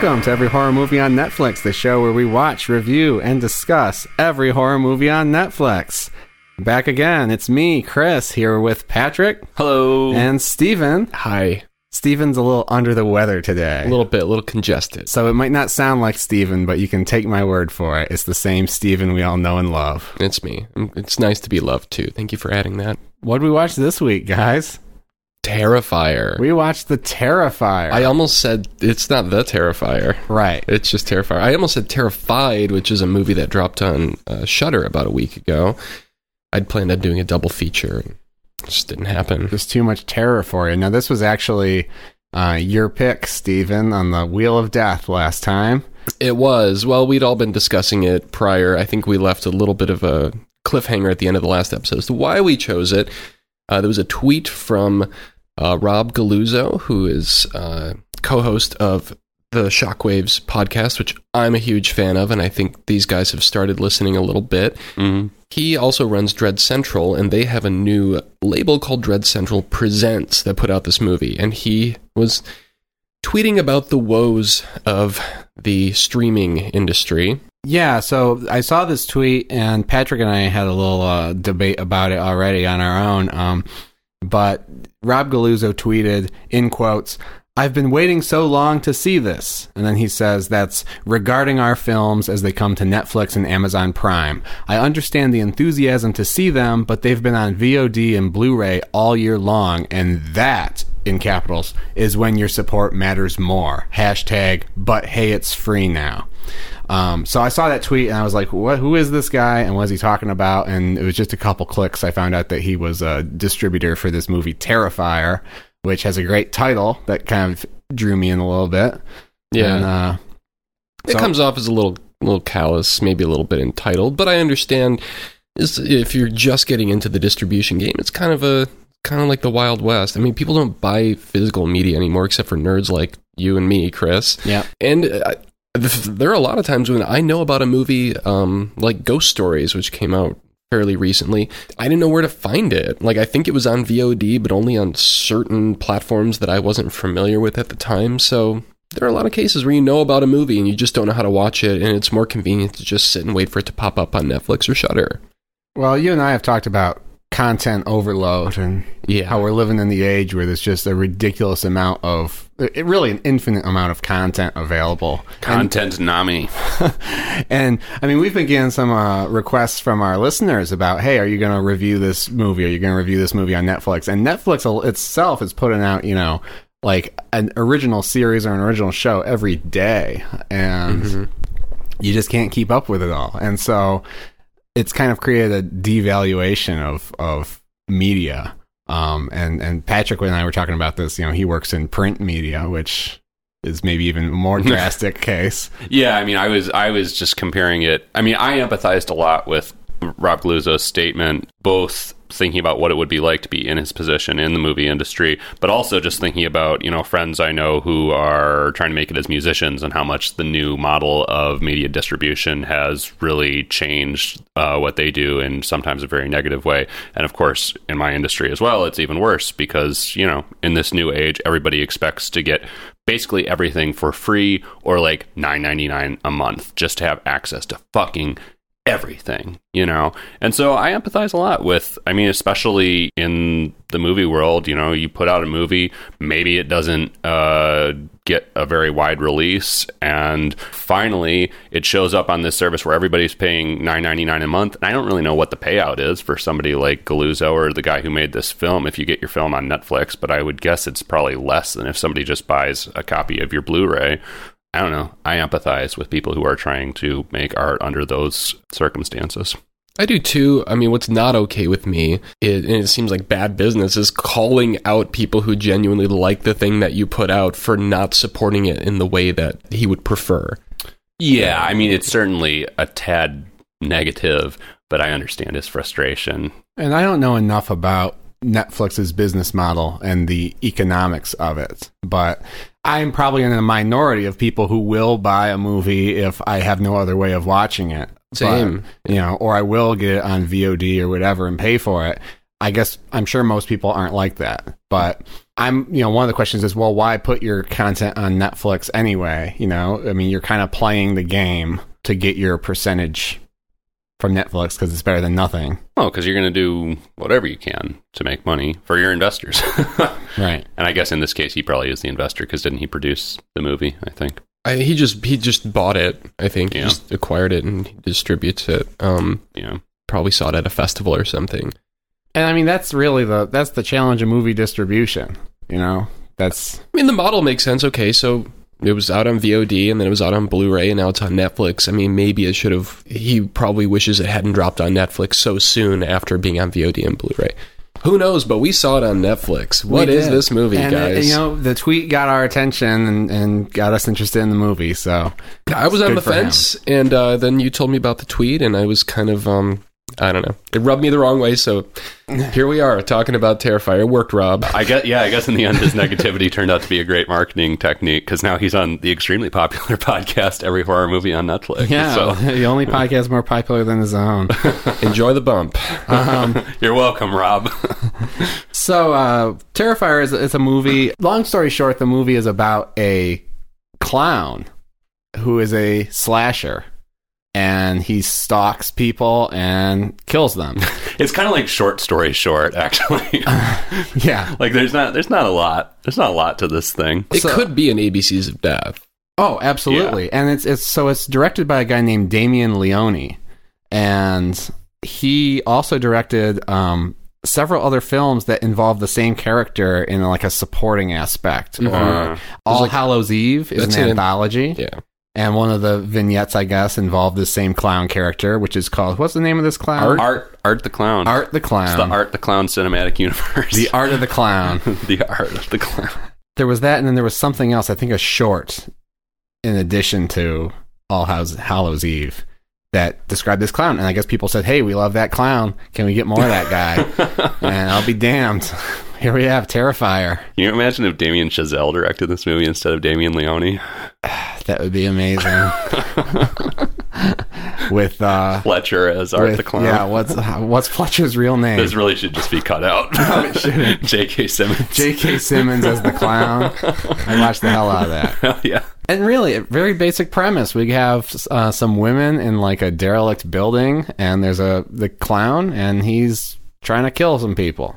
Welcome to Every Horror Movie on Netflix, the show where we watch, review, and discuss every horror movie on Netflix. Back again, it's me, Chris, here with Patrick Hello. and Steven. Hi. Steven's a little under the weather today. A little bit, a little congested. so it might not sound like Steven, but you can take my word for it. It's the same Steven we all know and love. It's me. Mm, It's nice to be loved too. Thank you for adding that. What did we watch this week, guys? Terrifier. We watched The Terrifier. I almost said it's not the Terrifier. right. It's just Terrifier. I almost said Terrified, which is a movie that dropped on uh, Shudder about a week ago. I'd planned on doing a double feature, and it just didn't happen. Just too much terror for you. Now, this was actually uh, your pick, Steven, on the Wheel of Death last time. It was. Well, we'd all been discussing it prior. I think we left a little bit of a cliffhanger at the end of the last episode as to why we chose it. Uh, there was a tweet from uh, Rob Galuzzo, who is uh, co host of the Shockwaves podcast, which I'm a huge fan of, and I think these guys have started listening a little bit. Mhm. He also runs Dread Central, and they have a new label called Dread Central Presents that put out this movie. And he was tweeting about the woes of the streaming industry. Yeah, so I saw this tweet, and Patrick and I had a little uh, debate about it already on our own. Um, but Rob Galuzzo tweeted, in quotes, I've been waiting so long to see this. And then he says that's regarding our films as they come to Netflix and Amazon Prime. I understand the enthusiasm to see them, but they've been on VOD and Blu ray all year long, and that, in capitals, is when your support matters more. Hashtag, but hey, it's free now. Um, so I saw that tweet and I was like, "What? Who is this guy? And what is he talking about?" And it was just a couple clicks. I found out that he was a distributor for this movie Terrifier, which has a great title that kind of drew me in a little bit. Yeah. And, uh, It So- comes off as a little little callous, maybe a little bit entitled, but I understand is if you're just getting into the distribution game, it's kind of a kind of like the Wild West. I mean, people don't buy physical media anymore except for nerds like you and me, Chris. yeah, And th- there are a lot of times when I know about a movie um, like Ghost Stories, which came out fairly recently. I didn't know where to find it. Like, I think it was on VOD, but only on certain platforms that I wasn't familiar with at the time. So there are a lot of cases where you know about a movie and you just don't know how to watch it, and it's more convenient to just sit and wait for it to pop up on Netflix or Shudder. Well, you and I have talked about content overload and Yeah. how we're living in the age where there's just a ridiculous amount of, it, really an infinite amount of content available. And- Content Nami. and I mean, we've been getting some uh, requests from our listeners about, hey, are you going to review this movie? Are you going to review this movie on Netflix? And Netflix itself is putting out, you know, like an original series or an original show every day, and you just can't keep up with it all. And so it's kind of created a devaluation of of media. Um, and and Patrick and I were talking about this. You know, he works in print media, which is maybe even more drastic case. Yeah, I mean, I was I was just comparing it. I mean, I empathized a lot with Rob Galuzzo's statement, both thinking about what it would be like to be in his position in the movie industry, but also just thinking about you know friends I know who are trying to make it as musicians and how much the new model of media distribution has really changed uh, what they do in sometimes a very negative way. And of course, in my industry as well, it's even worse because you know in this new age, everybody expects to get basically everything for free or like nine ninety nine a month just to have access to fucking everything, you know? And so I empathize a lot with, I mean, especially in the movie world, you know, you put out a movie, maybe it doesn't uh, get a very wide release, and finally it shows up on this service where everybody's paying nine ninety nine a month. And I don't really know what the payout is for somebody like Galuzzo or the guy who made this film if you get your film on Netflix, but I would guess it's probably less than if somebody just buys a copy of your Blu ray. I don't know. I empathize with people who are trying to make art under those circumstances. I do too. I mean, what's not okay with me, it, and it seems like bad business, is calling out people who genuinely like the thing that you put out for not supporting it in the way that he would prefer. Yeah, I mean, it's certainly a tad negative, but I understand his frustration. And I don't know enough about Netflix's business model and the economics of it. But I'm probably in a minority of people who will buy a movie if I have no other way of watching it. Same. But, you know, or I will get it on VOD or whatever and pay for it. I guess I'm sure most people aren't like that. But I'm, you know, one of the questions is, well, why put your content on Netflix anyway? You know, I mean, you're kind of playing the game to get your percentage from Netflix because it's better than nothing. Oh, because you're going to do whatever you can to make money for your investors. Right. and I guess in this case, he probably is the investor because didn't he produce the movie? I think. I, he just he just bought it. I think Yeah. he just acquired it and distributes it. Um, Yeah. probably saw it at a festival or something. And I mean, that's really the that's the challenge of movie distribution. You know, that's I mean, the model makes sense. Okay, so it was out on VOD and then it was out on Blu-ray and now it's on Netflix. I mean, maybe it should have. He probably wishes it hadn't dropped on Netflix so soon after being on VOD and Blu-ray. Who knows? But we saw it on Netflix. What is this movie, and, uh, guys? you know, the tweet got our attention and, and got us interested in the movie. So I was on the for him. fence, and uh, then you told me about the tweet, and I was kind of, um, I don't know, it rubbed me the wrong way. So here we are talking about Terrifier. It worked, Rob. I guess, yeah, I guess in the end, his negativity turned out to be a great marketing technique because now he's on the extremely popular podcast, Every Horror Movie on Netflix. yeah, So the only podcast more popular than his own. Enjoy the bump. you're welcome, Rob. So, uh, Terrifier is it's a movie. Long story short, the movie is about a clown who is a slasher, and he stalks people and kills them. it's kind of like short story short, actually. yeah. like there's not there's not a lot there's not a lot to this thing. It So- could be an ABCs of Death. Oh, absolutely. And it's it's so it's directed by a guy named Damien Leone, and he also directed um, several other films that involve the same character in like a supporting aspect. Or Mhm. All like- Hallows Eve is That's an an- anthology. Yeah. And one of the vignettes, I guess, involved the same clown character, which is called what's the name of this clown? Art Art the Clown. Art the Clown. It's the Art the Clown cinematic universe. The Art of the Clown. the Art of the Clown. there was that, and then there was something else. I think a short, in addition to All House, Hallows Eve, that described this clown. And I guess people said, "Hey, we love that clown. Can we get more of that guy?" and I'll be damned. Here we have Terrifier. Can you imagine if Damien Chazelle directed this movie instead of Damien Leone? That would be amazing. With uh, Fletcher as Art with- the Clown. yeah, what's what's Fletcher's real name? This really should just be cut out. J.K. Simmons. J.K. Simmons as the clown. I watched the hell out of that. Hell yeah. And really, a very basic premise. We have uh, some women in like a derelict building, and there's a the clown, and he's trying to kill some people.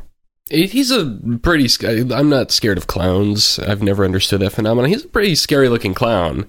He- He's a pretty. I'm not scared of clowns. I've never understood that phenomenon. He's a pretty scary looking clown.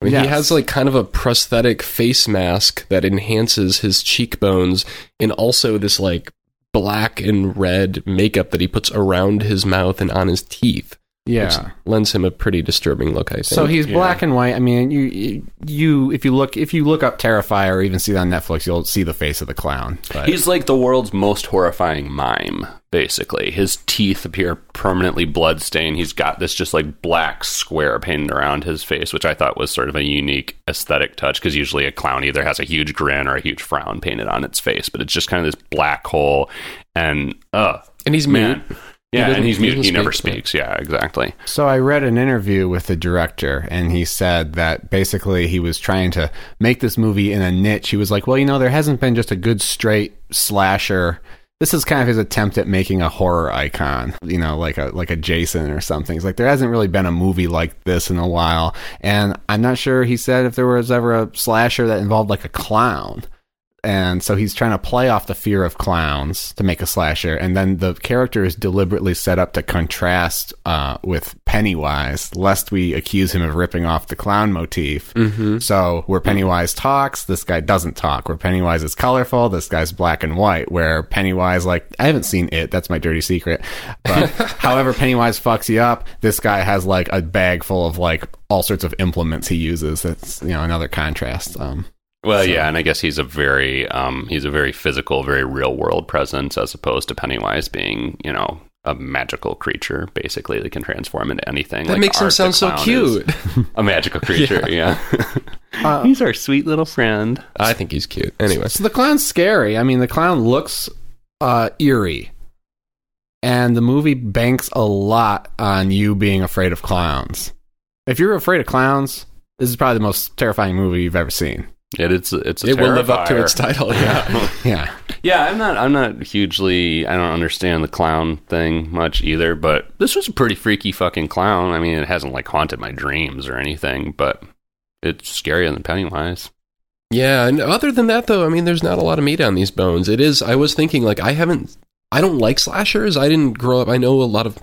I mean, he has like kind of a prosthetic face mask that enhances his cheekbones, and also this like black and red makeup that he puts around his mouth and on his teeth. Yeah. which lends him a pretty disturbing look. I think. So he's yeah. black and white. I mean, you, you you if you look if you look up Terrifier or even see it on Netflix, you'll see the face of the clown. But He's like the world's most horrifying mime, basically. His teeth appear permanently bloodstained. He's got this just like black square painted around his face, which I thought was sort of a unique aesthetic touch because usually a clown either has a huge grin or a huge frown painted on its face, but it's just kind of this black hole. And, uh, and he's man. mute. Yeah, doesn't- and he's he mute. doesn't He never speak, speaks. Yeah, exactly. So I read an interview with the director, and he said that basically he was trying to make this movie in a niche. He was like, "Well, you know, there hasn't been just a good straight slasher. This is kind of his attempt at making a horror icon, you know, like a like a Jason or something. He's like, there hasn't really been a movie like this in a while, and I'm not sure. He said if there was ever a slasher that involved like a clown." And so he's trying to play off the fear of clowns to make a slasher and then the character is deliberately set up to contrast uh, with pennywise lest we accuse him of ripping off the clown motif. Mm-hmm. so where pennywise talks this guy doesn't talk. Where pennywise is colorful this guy's black and white. Where pennywise like i haven't seen it that's my dirty secret but however pennywise fucks you up this guy has like a bag full of like all sorts of implements he uses. That's you know another contrast um Well, yeah, and I guess he's a very um, he's a very physical, very real world presence as opposed to Pennywise being, you know, a magical creature basically that can transform into anything. That like makes him Art the sound so cute. A magical creature, yeah. Uh, he's our sweet little friend. I think he's cute. Anyway, So the clown's scary. I mean, the clown looks uh, eerie, and the movie banks a lot on you being afraid of clowns. If you're afraid of clowns, this is probably the most terrifying movie you've ever seen. It, it's it's a It will live up to its title. Yeah. Yeah. Yeah, I'm not. I'm not hugely. I don't understand the clown thing much either. But this was a pretty freaky fucking clown. I mean, it hasn't like haunted my dreams or anything, but it's scarier than Pennywise. Yeah, and other than that, though, I mean, there's not a lot of meat on these bones. It is. I was thinking, like, I haven't. I don't like slashers. I didn't grow up. I know a lot of.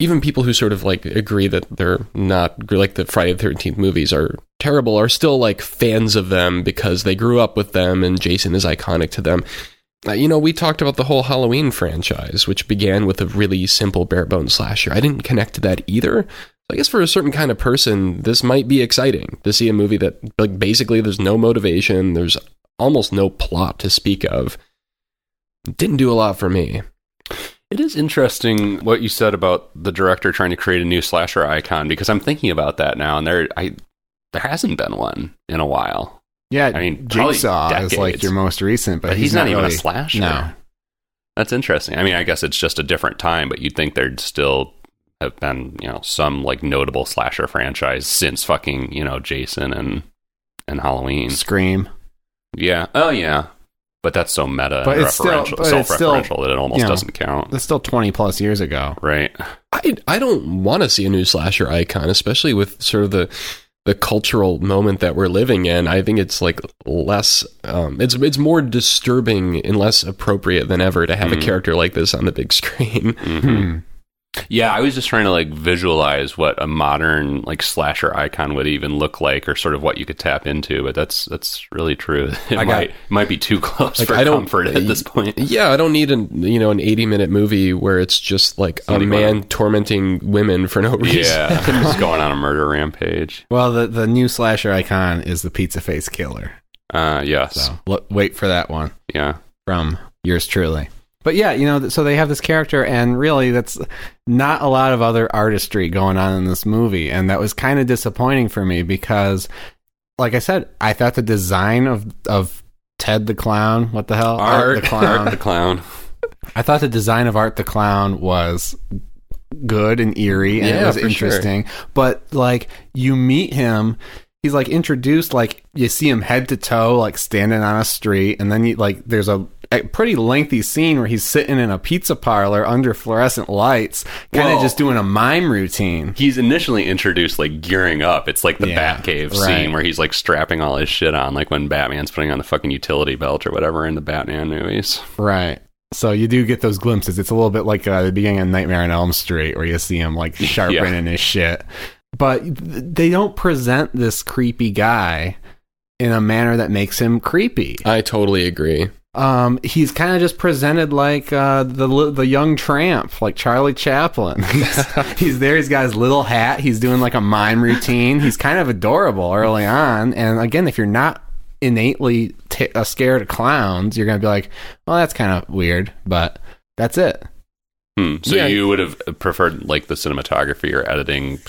Even people who sort of like agree that they're not like the Friday the Thirteenth movies are terrible are still like fans of them because they grew up with them and Jason is iconic to them. Uh, you know, we talked about the whole Halloween franchise, which began with a really simple bare bone slasher. I didn't connect to that either. I guess for a certain kind of person, this might be exciting to see a movie that, like, basically there's no motivation, there's almost no plot to speak of. Didn't do a lot for me. It is interesting what you said about the director trying to create a new slasher icon because I'm thinking about that now, and there, I there hasn't been one in a while. Yeah. I mean, Jigsaw is like your most recent, but, But, he's, not, even really- a slasher. No. That's interesting. I mean, I guess it's just a different time, but you'd think there'd still have been, you know, some like notable slasher franchise since fucking, you know, Jason and and Halloween. Scream. Yeah. Oh yeah. But that's so meta But and it's still- referential, it's still, self-referential that it almost you know, doesn't count. That's still 20 plus years ago. Right. I I don't want to see a new slasher icon, especially with sort of the the cultural moment that we're living in. I think it's like less um, it's it's more disturbing and less appropriate than ever to have Mhm. a character like this on the big screen. Mhm. Yeah, I was just trying to like visualize what a modern like slasher icon would even look like, or sort of what you could tap into. But that's that's really true. It I got- might might be too close Like, for I don't- comfort at this point. Yeah, I don't need an you know an eighty minute movie where it's just like a man wanna- tormenting women for no reason. Yeah, just going on a murder rampage. Well, the, the new slasher icon is the pizza face killer. Uh, yes, So look, wait for that one yeah. from yours truly. But yeah, you know, so they have this character, and really, that's not a lot of other artistry going on in this movie, and that was kind of disappointing for me because, like I said, I thought the design of of Ted the clown, what the hell, Art the clown, Art the clown. I thought the design of Art the Clown was good and eerie and Yeah, it was for sure. interesting. But like you meet him, he's like introduced like you see him head to toe like standing on a street and then you like there's a, a pretty lengthy scene where he's sitting in a pizza parlor under fluorescent lights kind of Well- just doing a mime routine. He's initially introduced like gearing up. It's like the Yeah, Batcave right. scene where he's like strapping all his shit on, like when Batman's putting on the fucking utility belt or whatever in the Batman movies. Right. So you do get those glimpses. It's a little bit like uh, the beginning of Nightmare on Elm Street, where you see him like sharpening his shit. But they don't present this creepy guy in a manner that makes him creepy. I totally agree. Um, he's kind of just presented like uh, the the young tramp, like Charlie Chaplin. he's, he's there. He's got his little hat. He's doing like a mime routine. He's kind of adorable early on. And again, if you're not innately t- uh, scared of clowns, you're gonna be like, well, that's kind of weird. But that's it. Hmm. So Yeah. you would have preferred like the cinematography or editing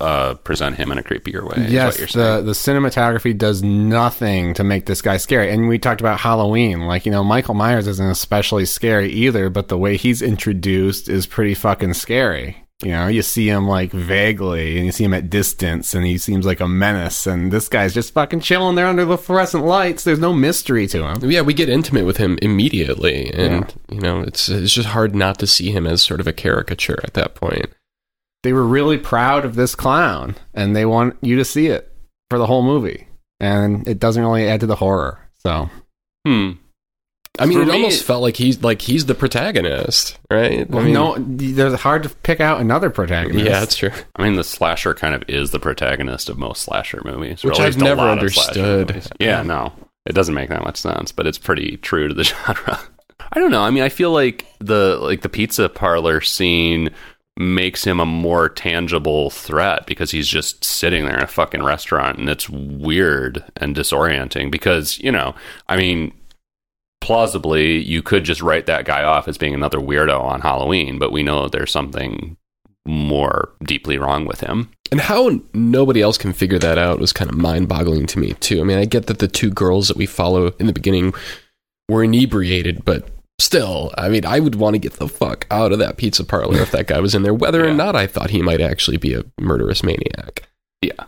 uh, present him in a creepier way. is yes, what you're the the cinematography does nothing to make this guy scary. And we talked about Halloween, like you know, Michael Myers isn't especially scary either, but the way he's introduced is pretty fucking scary. You know, you see him like vaguely, and you see him at distance, and he seems like a menace. And this guy's just fucking chilling there under the fluorescent lights. There's no mystery to him. Yeah, we get intimate with him immediately, and you know it's it's just hard not to see him as sort of a caricature at that point. They were really proud of this clown, and they want you to see it for the whole movie. And it doesn't really add to the horror. So hmm. I mean, For it me- almost felt like he's like he's the protagonist, right? I mean, no, there's hard to pick out another protagonist. yeah, that's true. I mean, the slasher kind of is the protagonist of most slasher movies, Which I've never lot of slasher understood. Yeah, no, it doesn't make that much sense, but it's pretty true to the genre. I don't know. I mean, I feel like the like the pizza parlor scene makes him a more tangible threat because he's just sitting there in a fucking restaurant and it's weird and disorienting because, you know, I mean, plausibly you could just write that guy off as being another weirdo on Halloween, but we know there's something more deeply wrong with him. And how nobody else can figure that out was kind of mind boggling to me, too. I mean, I get that the two girls that we follow in the beginning were inebriated, but still, I mean, I would want to get the fuck out of that pizza parlor if that guy was in there, whether or not I thought he might actually be a murderous maniac. Yeah.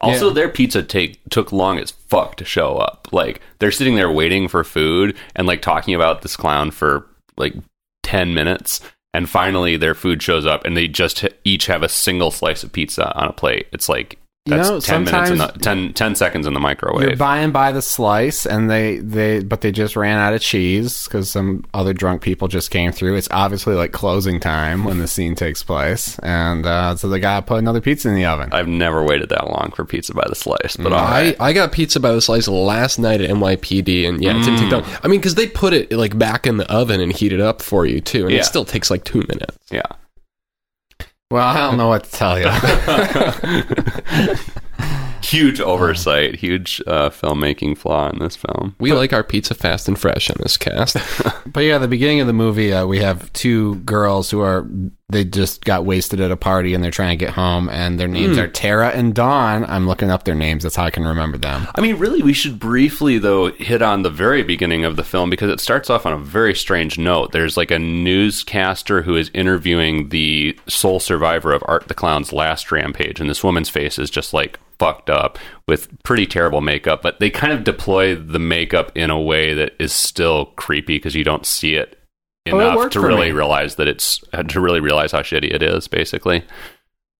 Also, Yeah. their pizza take took long as fuck to show up. Like they're sitting there waiting for food and like talking about this clown for like ten minutes, and finally their food shows up, and they just each have a single slice of pizza on a plate. It's like You that's know, ten minutes in the 10, 10 seconds in the microwave. You're buying by the slice, and they they but they just ran out of cheese because some other drunk people just came through. It's obviously like closing time when the scene takes place, and uh, so they gotta put another pizza in the oven. I've never waited that long for pizza by the slice, but all I, right. I got pizza by the slice last night at NYPD, and yeah, it didn't take long. I mean, because they put it like back in the oven and heat it up for you too, and Yeah. it still takes like two minutes. yeah. Well, I don't know what to tell you. Huge oversight, huge uh, filmmaking flaw in this film. We like our pizza fast and fresh on this cast. But yeah, at the beginning of the movie, uh, we have two girls who are they just got wasted at a party and they're trying to get home, and their names are Tara and Dawn. I'm looking up their names. That's how I can remember them. I mean, really, we should briefly, though, hit on the very beginning of the film because it starts off on a very strange note. There's like a newscaster who is interviewing the sole survivor of Art the Clown's last rampage, and this woman's face is just like fucked up with pretty terrible makeup, but they kind of deploy the makeup in a way that is still creepy because you don't see it Oh, it enough to really me. realize that it's to really realize how shitty it is basically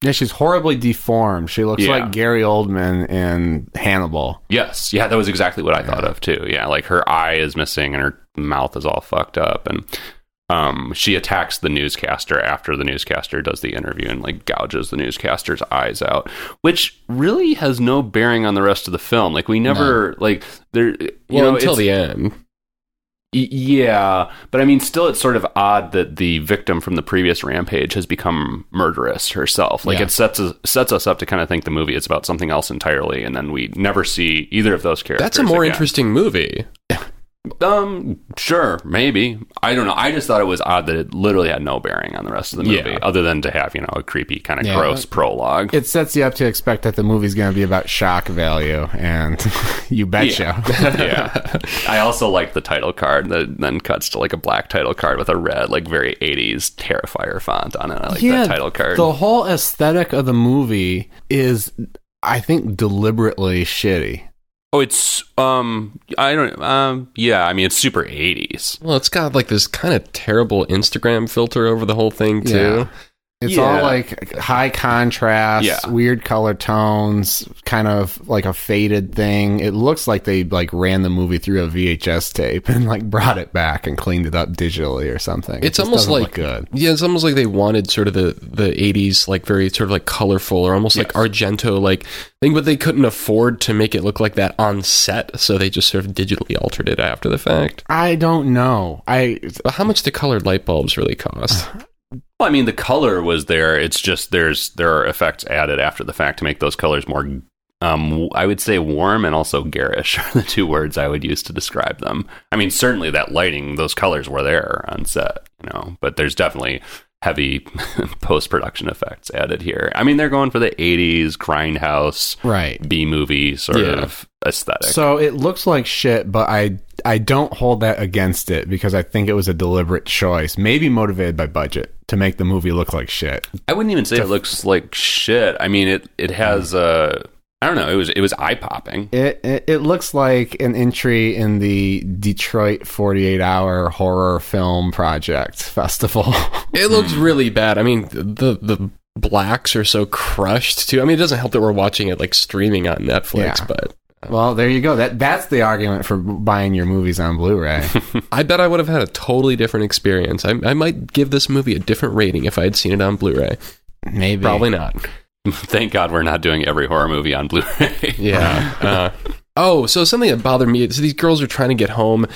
Yeah, she's horribly deformed. She looks Yeah. like Gary Oldman in Hannibal. Yes, yeah, that was exactly what I thought of too. Yeah, like her eye is missing and her mouth is all fucked up, and um, she attacks the newscaster after the newscaster does the interview and like gouges the newscaster's eyes out, which really has no bearing on the rest of the film. Like we never like there. You well, know, until the end. Y- Yeah, but I mean, still, it's sort of odd that the victim from the previous rampage has become murderous herself. Like Yeah. it sets us, sets us up to kind of think the movie is about something else entirely, and then we never see either of those characters. That's a more again. interesting movie. Um, sure, maybe. I don't know. I just thought it was odd that it literally had no bearing on the rest of the movie, Yeah. other than to have you know a creepy kind of Yeah. gross prologue. It sets you up to expect that the movie's going to be about shock value, and you betcha. yeah. I also like the title card that then cuts to like a black title card with a red, like very 80s Terrifier font on it. I like that title card. The whole aesthetic of the movie is, I think, deliberately shitty. Oh, it's, um, I don't, um, yeah, I mean, it's super 80s. Well, it's got like this kind of terrible Instagram filter over the whole thing too. Yeah. It's Yeah. all like high contrast, Yeah. weird color tones, kind of like a faded thing. It looks like they like ran the movie through a VHS tape and like brought it back and cleaned it up digitally or something. It's just almost like good. yeah, it's almost like they wanted sort of the the '80s, like very sort of like colorful or almost like Argento like thing, but they couldn't afford to make it look like that on set, so they just sort of digitally altered it after the fact. I don't know. I But how much the colored light bulbs really cost? Well, I mean, the color was there. It's just there's there are effects added after the fact to make those colors more. Um, I would say warm and also garish are the two words I would use to describe them. I mean, certainly that lighting, those colors were there on set, you know, but there's definitely heavy post production effects added here. I mean, they're going for the '80s grindhouse right. B movie sort Yeah. of aesthetic. So it looks like shit, but I I don't hold that against it because I think it was a deliberate choice, maybe motivated by budget, to make the movie look like shit. I wouldn't even say it looks like shit. I mean, it it has uh, I don't know. It was it was eye popping. It, it it looks like an entry in the Detroit 48 hour horror film project festival. It looks really bad. I mean, the the blacks are so crushed too. I mean, it doesn't help that we're watching it like streaming on Netflix, Yeah. but uh, well, there you go. That that's the argument for buying your movies on Blu-ray. I bet I would have had a totally different experience. I, I might give this movie a different rating if I had seen it on Blu-ray. Maybe. Probably not. Thank God we're not doing every horror movie on Blu-ray. Yeah. Uh, oh, so something that bothered me. So these girls are trying to get home.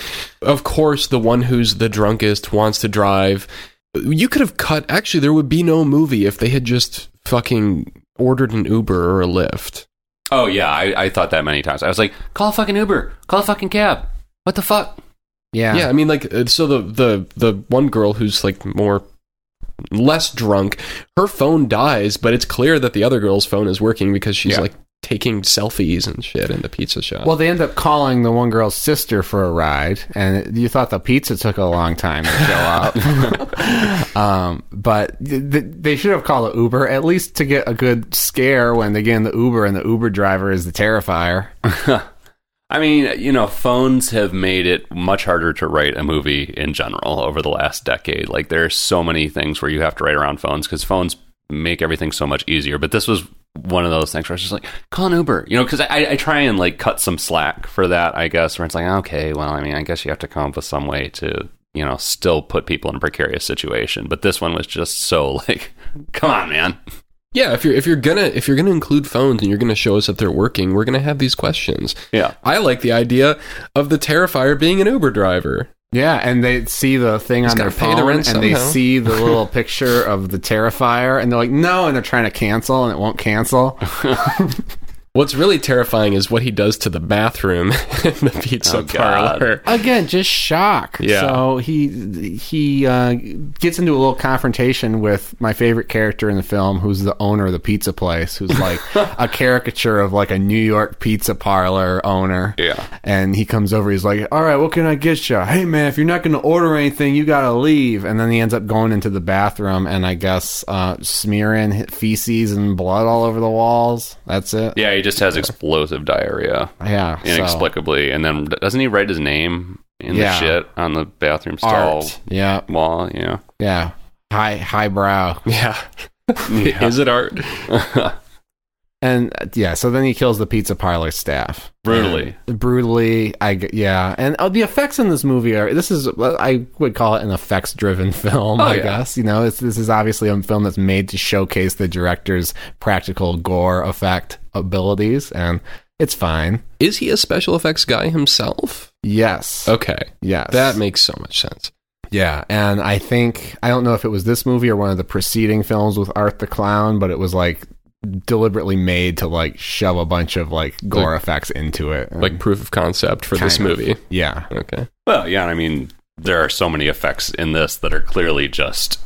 Of course, the one who's the drunkest wants to drive. You could have cut. Actually, there would be no movie if they had just fucking ordered an Uber or a Lyft. Oh yeah, I, I thought that many times. I was like, call a fucking Uber, call a fucking cab. What the fuck? Yeah. Yeah, I mean, like, uh, so the the the one girl who's like more less drunk, her phone dies, but it's clear that the other girl's phone is working because she's Yeah. like taking selfies and shit in the pizza shop. Well, they end up calling the one girl's sister for a ride, and you thought the pizza took a long time to show up. um, but th- th- they should have called an Uber at least to get a good scare when they get in the Uber and the Uber driver is the Terrifier. I mean, you know, phones have made it much harder to write a movie in general over the last decade. Like, there are so many things where you have to write around phones because phones make everything so much easier. But this was one of those things where I was just like, call an Uber, you know, because I, I try and like cut some slack for that, I guess, where it's like, okay, well, I mean, I guess you have to come up with some way to, you know, still put people in a precarious situation. But this one was just so like, come on, man. Yeah, if you're if you're gonna if you're gonna include phones and you're gonna show us that they're working, we're gonna have these questions. Yeah. I like the idea of the Terrifier being an Uber driver. Yeah, and they see the thing on their gotta the phone, rent and they see the little picture of the Terrifier, and they're like, "No!" and they're trying to cancel, and it won't cancel. What's really terrifying is what he does to the bathroom in the pizza Oh, parlor. Again, just shock. Yeah. So he he uh, gets into a little confrontation with my favorite character in the film, who's the owner of the pizza place, who's like a caricature of like a New York pizza parlor owner. Yeah. And he comes over. He's like, "All right, what can I get you? Hey, man, if you're not going to order anything, you got to leave." And then he ends up going into the bathroom and I guess uh, smearing feces and blood all over the walls. That's it. Yeah, he just has explosive diarrhea Yeah. so- inexplicably. And then doesn't he write his name in Yeah. the shit on the bathroom stall Art. Yeah. wall? Yeah. Yeah. High highbrow. Yeah. Yeah. Is it art? And uh, yeah, so then he kills the pizza parlor staff Brutally. And brutally. I yeah, and uh, the effects in this movie are. This is I would call it an effects driven film. Oh, I yeah. guess you know it's, this is obviously a film that's made to showcase the director's practical gore effect abilities, and it's fine. Is he a special effects guy himself? Yes. Okay. Yes. That makes so much sense. Yeah, and I think I don't know if it was this movie or one of the preceding films with Art the Clown, but it was like deliberately made to like shove a bunch of like gore effects into it. Like proof of concept for this of. movie. yeah. Okay. Well, yeah, I mean, there are so many effects in this that are clearly just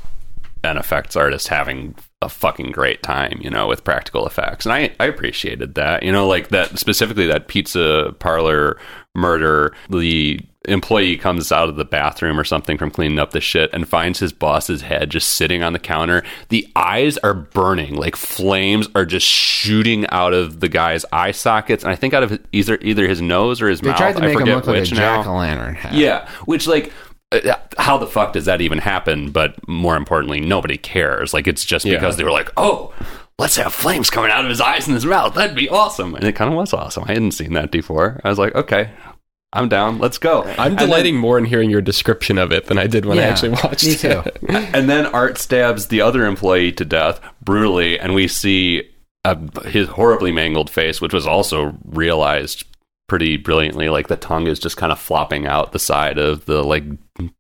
an effects artist having a fucking great time, you know, with practical effects. And I, I appreciated that, you know, like that specifically that pizza parlor murder. The employee comes out of the bathroom or something from cleaning up the shit and finds his boss's head just sitting on the counter. The eyes are burning, like flames are just shooting out of the guy's eye sockets, and I think out of his, either either his nose or his They mouth. tried to I make him forget look like a jack o' lantern. Yeah, which like uh, how the fuck does that even happen? But more importantly, nobody cares. Like it's just Yeah. because they were like, oh. Let's have flames coming out of his eyes and his mouth. That'd be awesome. And it kind of was awesome. I hadn't seen that before. I was like, okay, I'm down. Let's go. I'm And then- delighting more in hearing your description of it than I did when I actually watched me too. it. and then Art stabs the other employee to death brutally, and we see uh, his horribly mangled face, which was also realized pretty brilliantly. Like the tongue is just kind of flopping out the side of the like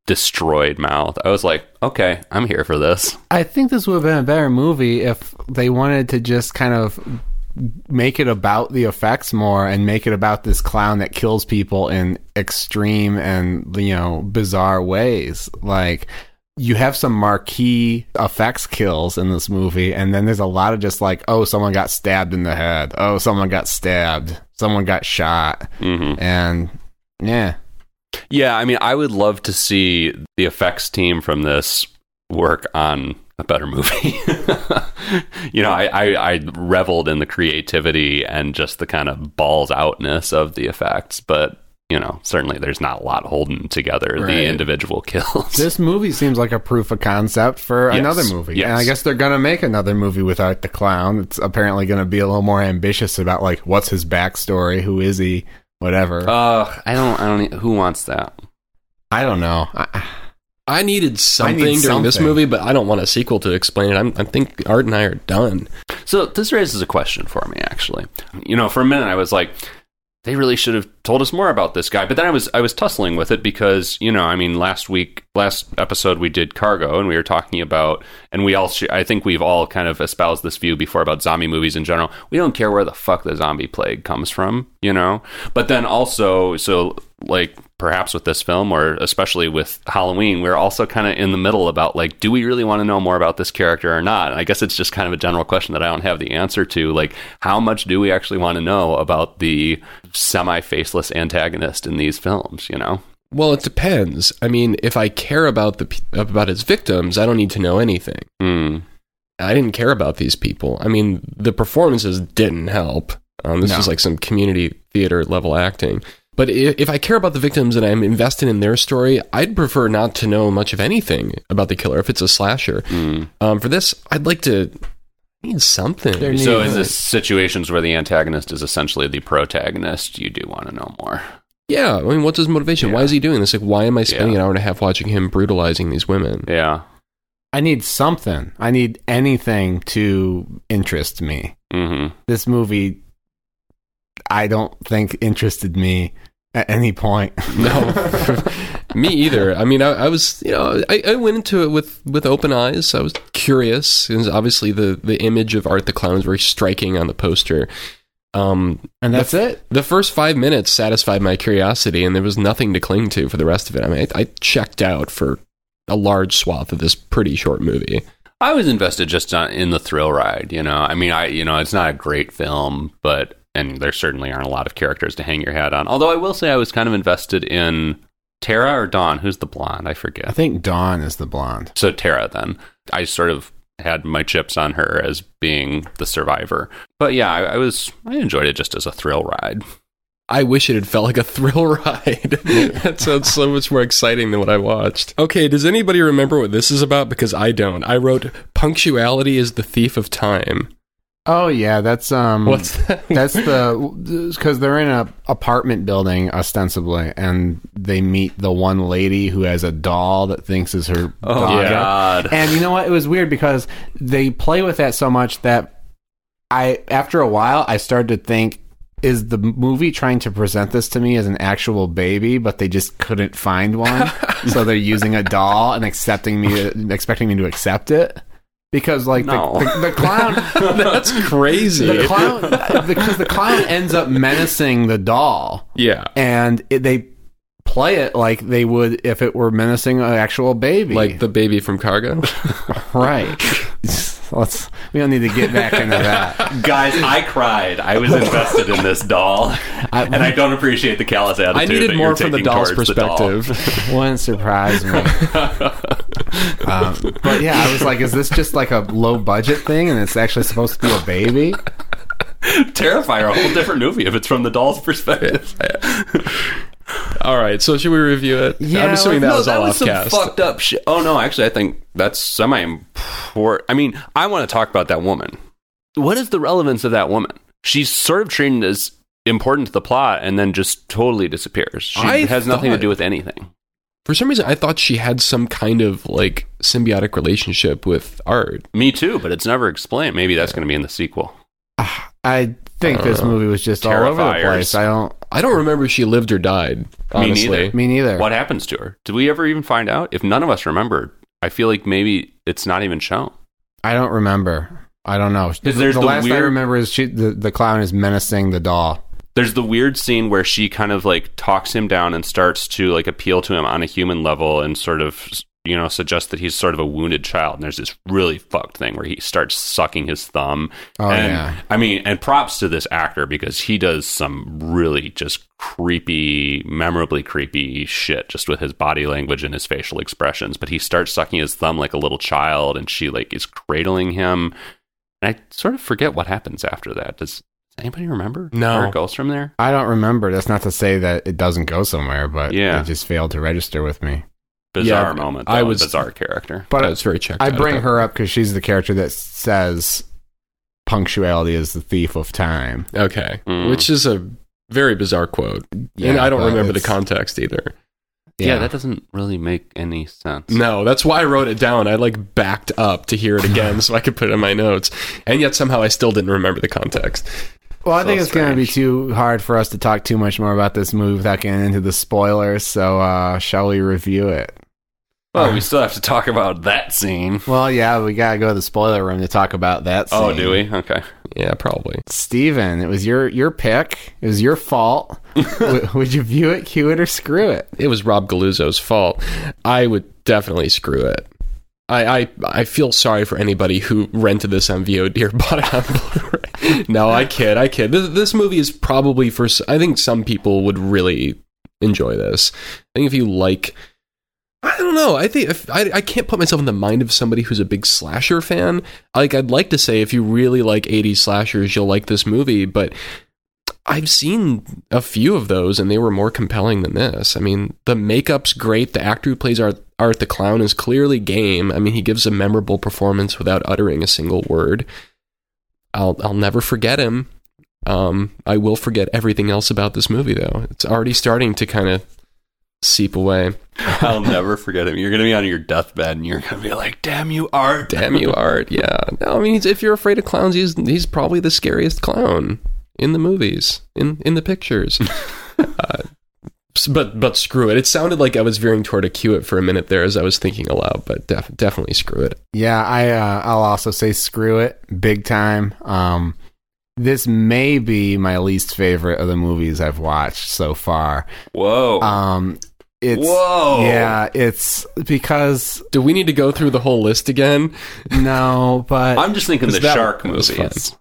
destroyed mouth. I was like, okay, I'm here for this. I think this would have been a better movie if they wanted to just kind of make it about the effects more and make it about this clown that kills people in extreme and you know bizarre ways. Like you have some marquee effects kills in this movie and then there's a lot of just like oh someone got stabbed in the head. Oh someone got stabbed. Someone got shot. Hmm and yeah. Yeah, I mean, I would love to see the effects team from this work on a better movie. you know, I, I, I reveled in the creativity and just the kind of balls outness of the effects, but you know, certainly there's not a lot holding together Right. the individual kills. This movie seems like a proof of concept for Yes, another movie. yes. And I guess they're going to make another movie without the Clown. It's apparently going to be a little more ambitious about like what's his backstory, who is he, whatever. uh, I don't, I don't. Who wants that? I don't know. I, I needed something I need during this movie, but I don't want a sequel to explain it. I'm, I think Art and I are done. So this raises a question for me, actually. You know, for a minute I was like, they really should have told us more about this guy. But then I was I was tussling with it because you know, I mean, last week, last episode we did Cargo, and we were talking about, and we all, sh- I think we've all kind of espoused this view before about zombie movies in general. We don't care where the fuck the zombie plague comes from, you know. But then also, so like perhaps with this film or especially with Halloween, we're also kind of in the middle about like, do we really want to know more about this character or not? And I guess it's just kind of a general question that I don't have the answer to. Like, how much do we actually want to know about the semi faceless antagonist in these films, you know? Well, it depends. I mean, if I care about the about his victims, I don't need to know anything. Hmm. I didn't care about these people. I mean, the performances didn't help. Um, this No. was like some community theater level acting. But if, if I care about the victims and I'm invested in their story, I'd prefer not to know much of anything about the killer if it's a slasher. Hmm. Um, for this, I'd like to need something. There So, in the situations where the antagonist is essentially the protagonist, you do want to know more. yeah, I mean, what's his motivation? Why is he doing this? Like, why am I spending Yeah. an hour and a half watching him brutalizing these women? Yeah. I need something. I need anything to interest me. hmm This movie, I don't think interested me at any point. No, me either. I mean, I, I was, you know, I, I went into it with with open eyes. I was curious, and obviously the the image of Art the Clown is very striking on the poster. Um, and that's it. the first five minutes satisfied my curiosity, and there was nothing to cling to for the rest of it. I mean, I, I checked out for a large swath of this pretty short movie. I was invested just in the thrill ride. You know, I mean, I you know, it's not a great film, but and there certainly aren't a lot of characters to hang your hat on. Although I will say, I was kind of invested in Tara or Dawn. Who's the blonde? I forget. I think Dawn is the blonde. So Tara. Then I sort of had my chips on her as being the survivor. But yeah, I, I was I enjoyed it just as a thrill ride. I wish it had felt like a thrill ride. that sounds so much more exciting than what I watched. Okay, does anybody remember what this is about? Because I don't. I wrote punctuality is the thief of time. Oh yeah, that's um. What's that? That's the because they're in a apartment building ostensibly, and they meet the one lady who has a doll that thinks is her. Oh daughter. God! And you know what? It was weird because they play with that so much that I, after a while, I started to think, is the movie trying to present this to me as an actual baby, but they just couldn't find one, so they're using a doll and accepting me, expecting me to accept it. Because like No. the, the, the clown, That's crazy. the clown, because the clown ends up menacing the doll, yeah. and it, they play it like they would if it were menacing an actual baby, Like the baby from Cargo. Right. Let's. We don't need to get back into that. Guys, I cried. I was invested in this doll, I- and I don't appreciate the callous attitude. I needed more from the doll's the doll. perspective. Wouldn't surprise me. Um, but yeah, I was like, is this just like a low budget thing, and it's actually supposed to be a baby? Terrifier, a whole different movie if it's from the doll's perspective. All right, so should we review it? Yeah, I'm assuming that no, was that all was off some cast. fucked up shit. Oh no, actually, I think that's semi important. I mean, I want to talk about that woman. What is the relevance of that woman? She's sort of treated as important to the plot, and then just totally disappears. She I has nothing to do with anything. For some reason, I thought she had some kind of like symbiotic relationship with Art. Me too, but it's never explained. Maybe that's going to be in the sequel. I think this Uh, movie was just all over the Terrifiers. place. I don't. I don't remember if she lived or died. Honestly, neither. Me neither. What happens to her? Did we ever even find out? If none of us remember, I feel like maybe it's not even shown. I don't remember. I don't know. Because there's the, the last I remember is she, the the clown is menacing the doll. There's the weird scene where she kind of like talks him down and starts to like appeal to him on a human level and sort of you know suggests that he's sort of a wounded child. And there's this really fucked thing where he starts sucking his thumb. Oh and, yeah. I mean, and props to this actor because he does some really just creepy, memorably creepy shit just with his body language and his facial expressions. But he starts sucking his thumb like a little child, and she like is cradling him. And I sort of forget what happens after that. Does anybody remember? No. where it goes from there. I don't remember. That's not to say that it doesn't go somewhere, but Yeah. it just failed to register with me. Bizarre Yeah, moment. I though, was- bizarre character. But I was very checked. I out bring her up because she's the character that says punctuality is the thief of time. Okay, Mm. which is a very bizarre quote, and I don't remember the context either. Yeah. that doesn't really make any sense. No, that's why I wrote it down. I like backed up to hear it again so I could put it in my notes, and yet somehow I still didn't remember the context. Well, I So think it's going to be too hard for us to talk too much more about this movie without getting into the spoilers. So, uh, shall we review it? Well, we still have to talk about that scene. Well, yeah, we got to go to the spoiler room to talk about that. Oh, scene. Oh, do we? Okay. Yeah, probably. Steven, it was your your pick. It was your fault. W- would you view it, cue it, or screw it? It was Rob Galuzzo's fault. I would definitely screw it. I, I I feel sorry for anybody who rented this on VOD or bought it on Blu-ray. no, I kid, I kid. This, this movie is probably for. I think some people would really enjoy this. I think if you like, I don't know. I think if I I can't put myself in the mind of somebody who's a big slasher fan. Like I'd like to say, if you really like '80s slashers, you'll like this movie, but. I've seen a few of those and they were more compelling than this. I mean, the makeup's great. The actor who plays Art, Art the Clown is clearly game. I mean, he gives a memorable performance without uttering a single word. I'll I'll never forget him. Um, I will forget everything else about this movie though. It's already starting to kind of seep away. I'll never forget him. You're going to be on your deathbed and you're going to be like, damn you, Art. Damn you, Art. Yeah. No, I mean, if you're afraid of clowns, he's he's probably the scariest clown in the movies, in in the pictures. uh, but but screw it. It sounded like I was veering toward a queue it for a minute there as I was thinking aloud. But def- definitely screw it. Yeah, I uh, I'll also say screw it, big time. Um, this may be my least favorite of the movies I've watched so far. Whoa. Um, it's Whoa. yeah, it's because Do we need to go through the whole list again? no, but I'm just thinking the that shark movies.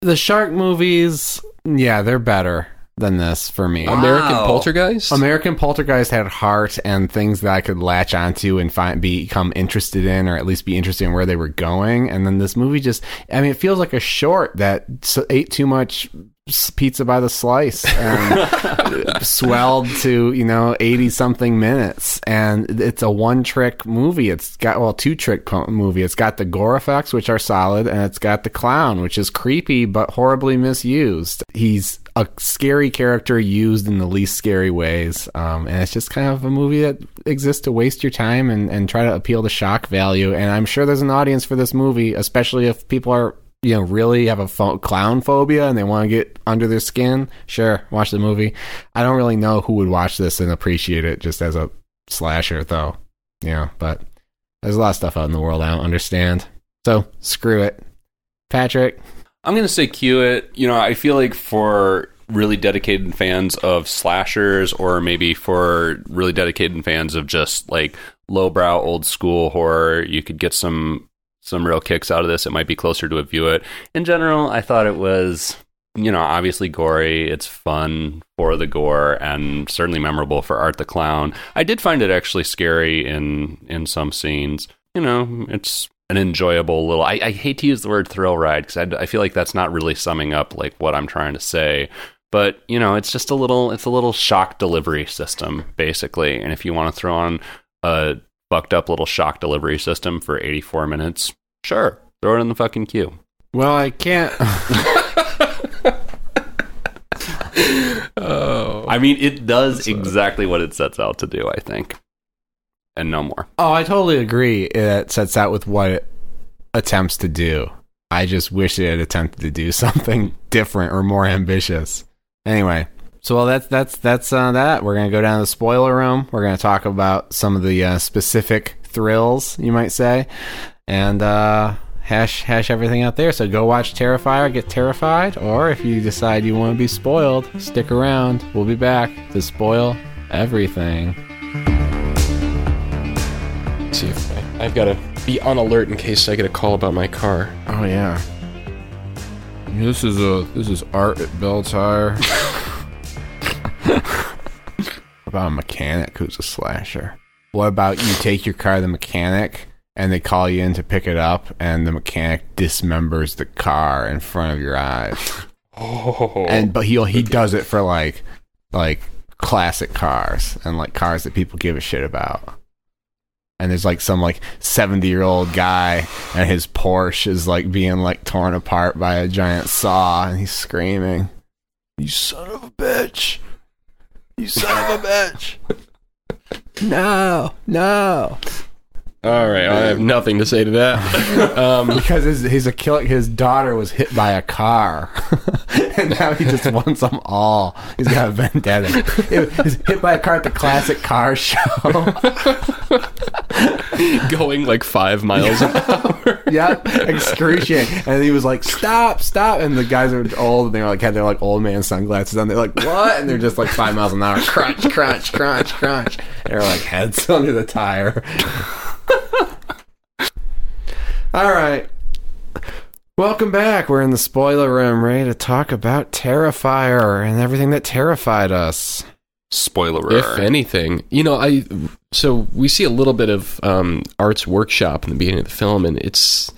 the shark movies, yeah, they're better than this for me. Wow. American Poltergeist. American Poltergeist had heart and things that I could latch onto and find become interested in, or at least be interested in where they were going. And then this movie just—I mean, it feels like a short that ate too much pizza by the slice and swelled to you know eighty something minutes. And it's a one-trick movie. It's got well, two-trick po- movie. It's got the gore effects, which are solid, and it's got the clown, which is creepy but horribly misused. He's a scary character used in the least scary ways. Um, and it's just kind of a movie that exists to waste your time and, and try to appeal to shock value. And I'm sure there's an audience for this movie, especially if people are, you know, really have a clown phobia and they want to get under their skin. Sure, watch the movie. I don't really know who would watch this and appreciate it just as a slasher, though. Know, but there's a lot of stuff out in the world I don't understand. So screw it. Patrick, I'm going to say queue it. You know, I feel like for really dedicated fans of slashers or maybe for really dedicated fans of just like lowbrow old school horror, you could get some some real kicks out of this. It might be closer to a view it. In general, I thought it was you know, obviously gory. It's fun for the gore and certainly memorable for Art the Clown. I did find it actually scary in in some scenes. You know, it's an enjoyable little. I, I hate to use the word thrill ride because I, I feel like that's not really summing up like what I'm trying to say. But you know, it's just a little. It's a little shock delivery system basically. And if you want to throw on a fucked up little shock delivery system for 84 minutes, sure, throw it in the fucking queue. well, I can't. oh, I mean, it does exactly what it sets out to do. I think, and no more. Oh, I totally agree. It sets out with what it attempts to do. I just wish it had attempted to do something different or more ambitious. Anyway, so well, that's that's that's uh, that. We're gonna go down to the spoiler room. We're gonna talk about some of the uh, specific thrills, you might say, and uh, hash hash everything out there. So go watch Terrifier, get terrified, or if you decide you want to be spoiled, stick around. We'll be back to spoil everything. See if I, I've got to be on alert in case I get a call about my car. Oh yeah. This is a this is art at Belle Tire. about a mechanic who's a slasher. What about you take your car to the mechanic and they call you in to pick it up and the mechanic dismembers the car in front of your eyes. Oh, And but he he does it for like like classic cars and like cars that people give a shit about. And there's like some like 70 year old guy and his Porsche is like being like torn apart by a giant saw and he's screaming, You son of a bitch! You son of a bitch! no, no. All right. I have nothing to say to that. Um, Because his his a kill, his daughter was hit by a car, and now he just wants them all. He's got a vendetta. He was hit by a car at the classic car show. going like five miles an hour. Yep, excruciating. And he was like, "Stop, stop!" And the guys are old, and they're like had their like old man sunglasses on. They're like, "What?" And they're just like five miles an hour, crunch, crunch, crunch, crunch. They're like heads under the tire. All right. Welcome back. We're in the spoiler room, ready to talk about Terrifier and everything that terrified us. Spoiler. if anything, you know, I so we see a little bit of um, Art's workshop in the beginning of the film, and it's.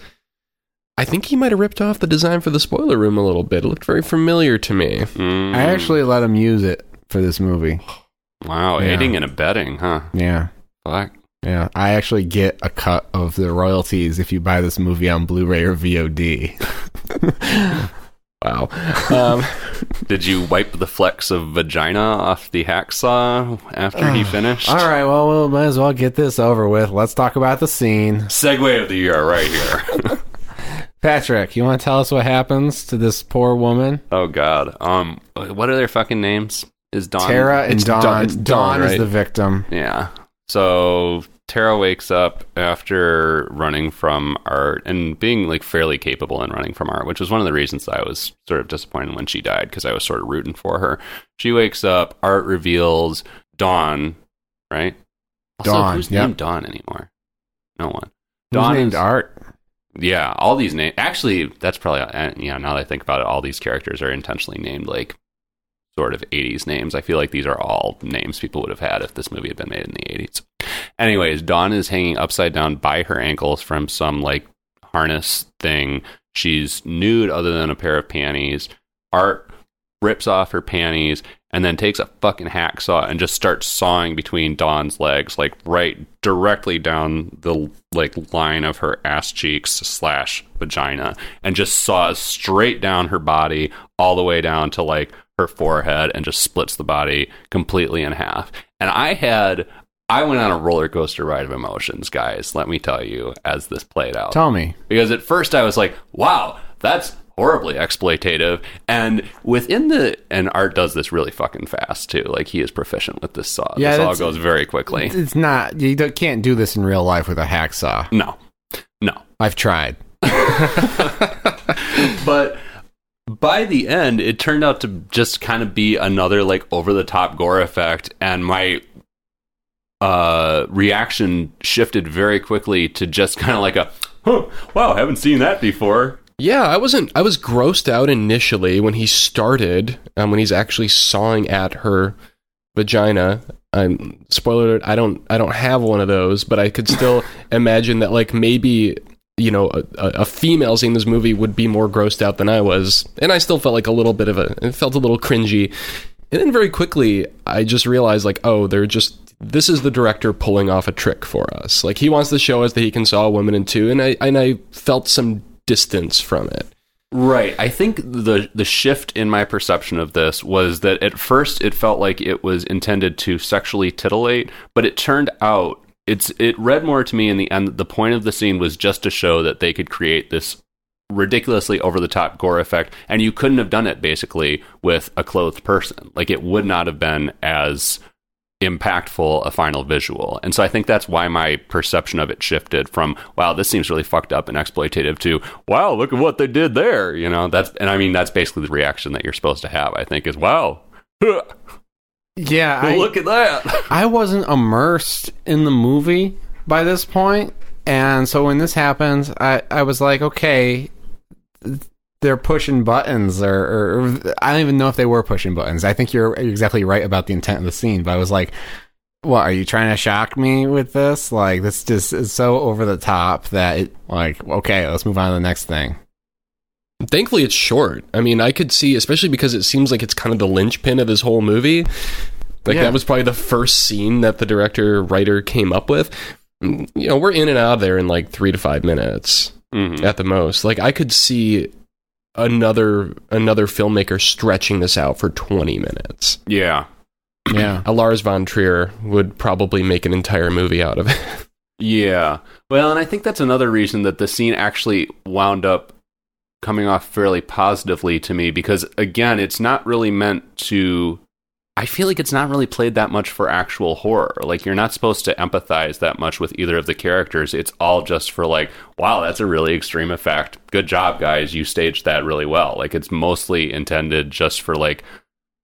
I think he might have ripped off the design for the spoiler room a little bit. It looked very familiar to me. Mm, I actually let him use it for this movie. wow, Yeah. aiding and abetting, huh? Yeah. Fuck. Yeah, I actually get a cut of the royalties if you buy this movie on Blu-ray or VOD. Wow. Um, Did you wipe the flecks of vagina off the hacksaw after he finished? All right, well, we might as well get this over with. Let's talk about the scene. Segue of the year right here. Patrick, you want to tell us what happens to this poor woman? oh God. Um, what are their fucking names? Is Dawn? Tara and it's Dawn. Dawn- it's Dawn, Dawn, is right? the victim. Yeah. So Tara wakes up after running from Art and being like fairly capable in running from Art, which was one of the reasons I was sort of disappointed when she died because I was sort of rooting for her. She wakes up. Art reveals Dawn, right? Also, Dawn, Who's yep. named Dawn anymore? No one. Who's Dawn named is- Art? Yeah, all these names. Actually, that's probably uh, yeah. Now that I think about it, all these characters are intentionally named like sort of '80s names. I feel like these are all names people would have had if this movie had been made in the '80s. Anyways, Dawn is hanging upside down by her ankles from some like harness thing. She's nude, other than a pair of panties. Art rips off her panties and then takes a fucking hacksaw and just starts sawing between Dawn's legs, like right directly down the like line of her ass cheeks slash vagina, and just saws straight down her body all the way down to like her forehead and just splits the body completely in half. And I had I went on a roller coaster ride of emotions, guys, let me tell you, as this played out Tell me. because at first I was like, "Wow, that's horribly exploitative." And within the and Art does this really fucking fast too. Like he is proficient with this saw. Yeah, this all goes very quickly. It's not. You can't do this in real life with a hacksaw. No, no. I've tried. But by the end, it turned out to just kind of be another like over the top gore effect, and my uh reaction shifted very quickly to just kind of like a huh, wow I haven't seen that before Yeah, I wasn't. I was grossed out initially when he started, um, when he's actually sawing at her vagina. Um, spoiler alert: I don't. I don't have one of those, but I could still imagine that, like maybe you know, a, a a female seeing this movie would be more grossed out than I was, and I still felt like a little bit of a. It felt a little cringy, and then very quickly I just realized, like, oh, they're just. This is the director pulling off a trick for us. Like he wants to show us that he can saw a woman in two, and I and I felt some distance from it. Right. I think the the shift in my perception of this was that at first it felt like it was intended to sexually titillate, but it turned out it's it read more to me in the end that the point of the scene was just to show that they could create this ridiculously over the top gore effect and you couldn't have done it basically with a clothed person. Like it would not have been as impactful a final visual. And so I think that's why my perception of it shifted from wow, this seems really fucked up and exploitative to wow, look at what they did there. You know, that's and I mean that's basically the reaction that you're supposed to have, I think, is wow. Yeah, I, look at that. I wasn't immersed in the movie by this point, and so when this happens, I I was like, okay, they're pushing buttons, or, or, or I don't even know if they were pushing buttons. I think you're exactly right about the intent of the scene, but I was like. What are you trying to shock me with this? Like this just is so over the top that it like okay, let's move on to the next thing. Thankfully, it's short. I mean, I could see, especially because it seems like it's kind of the linchpin of this whole movie. Like Yeah. that was probably the first scene that the director writer came up with. You know, we're in and out of there in like three to five minutes Mhm. at the most. Like I could see another another filmmaker stretching this out for twenty minutes. Yeah. Yeah. A Lars von Trier would probably make an entire movie out of it. Yeah. Well, and I think that's another reason that the scene actually wound up coming off fairly positively to me because again, it's not really meant to I feel like it's not really played that much for actual horror. Like you're not supposed to empathize that much with either of the characters. It's all just for like, wow, that's a really extreme effect. Good job, guys. You staged that really well. Like it's mostly intended just for like,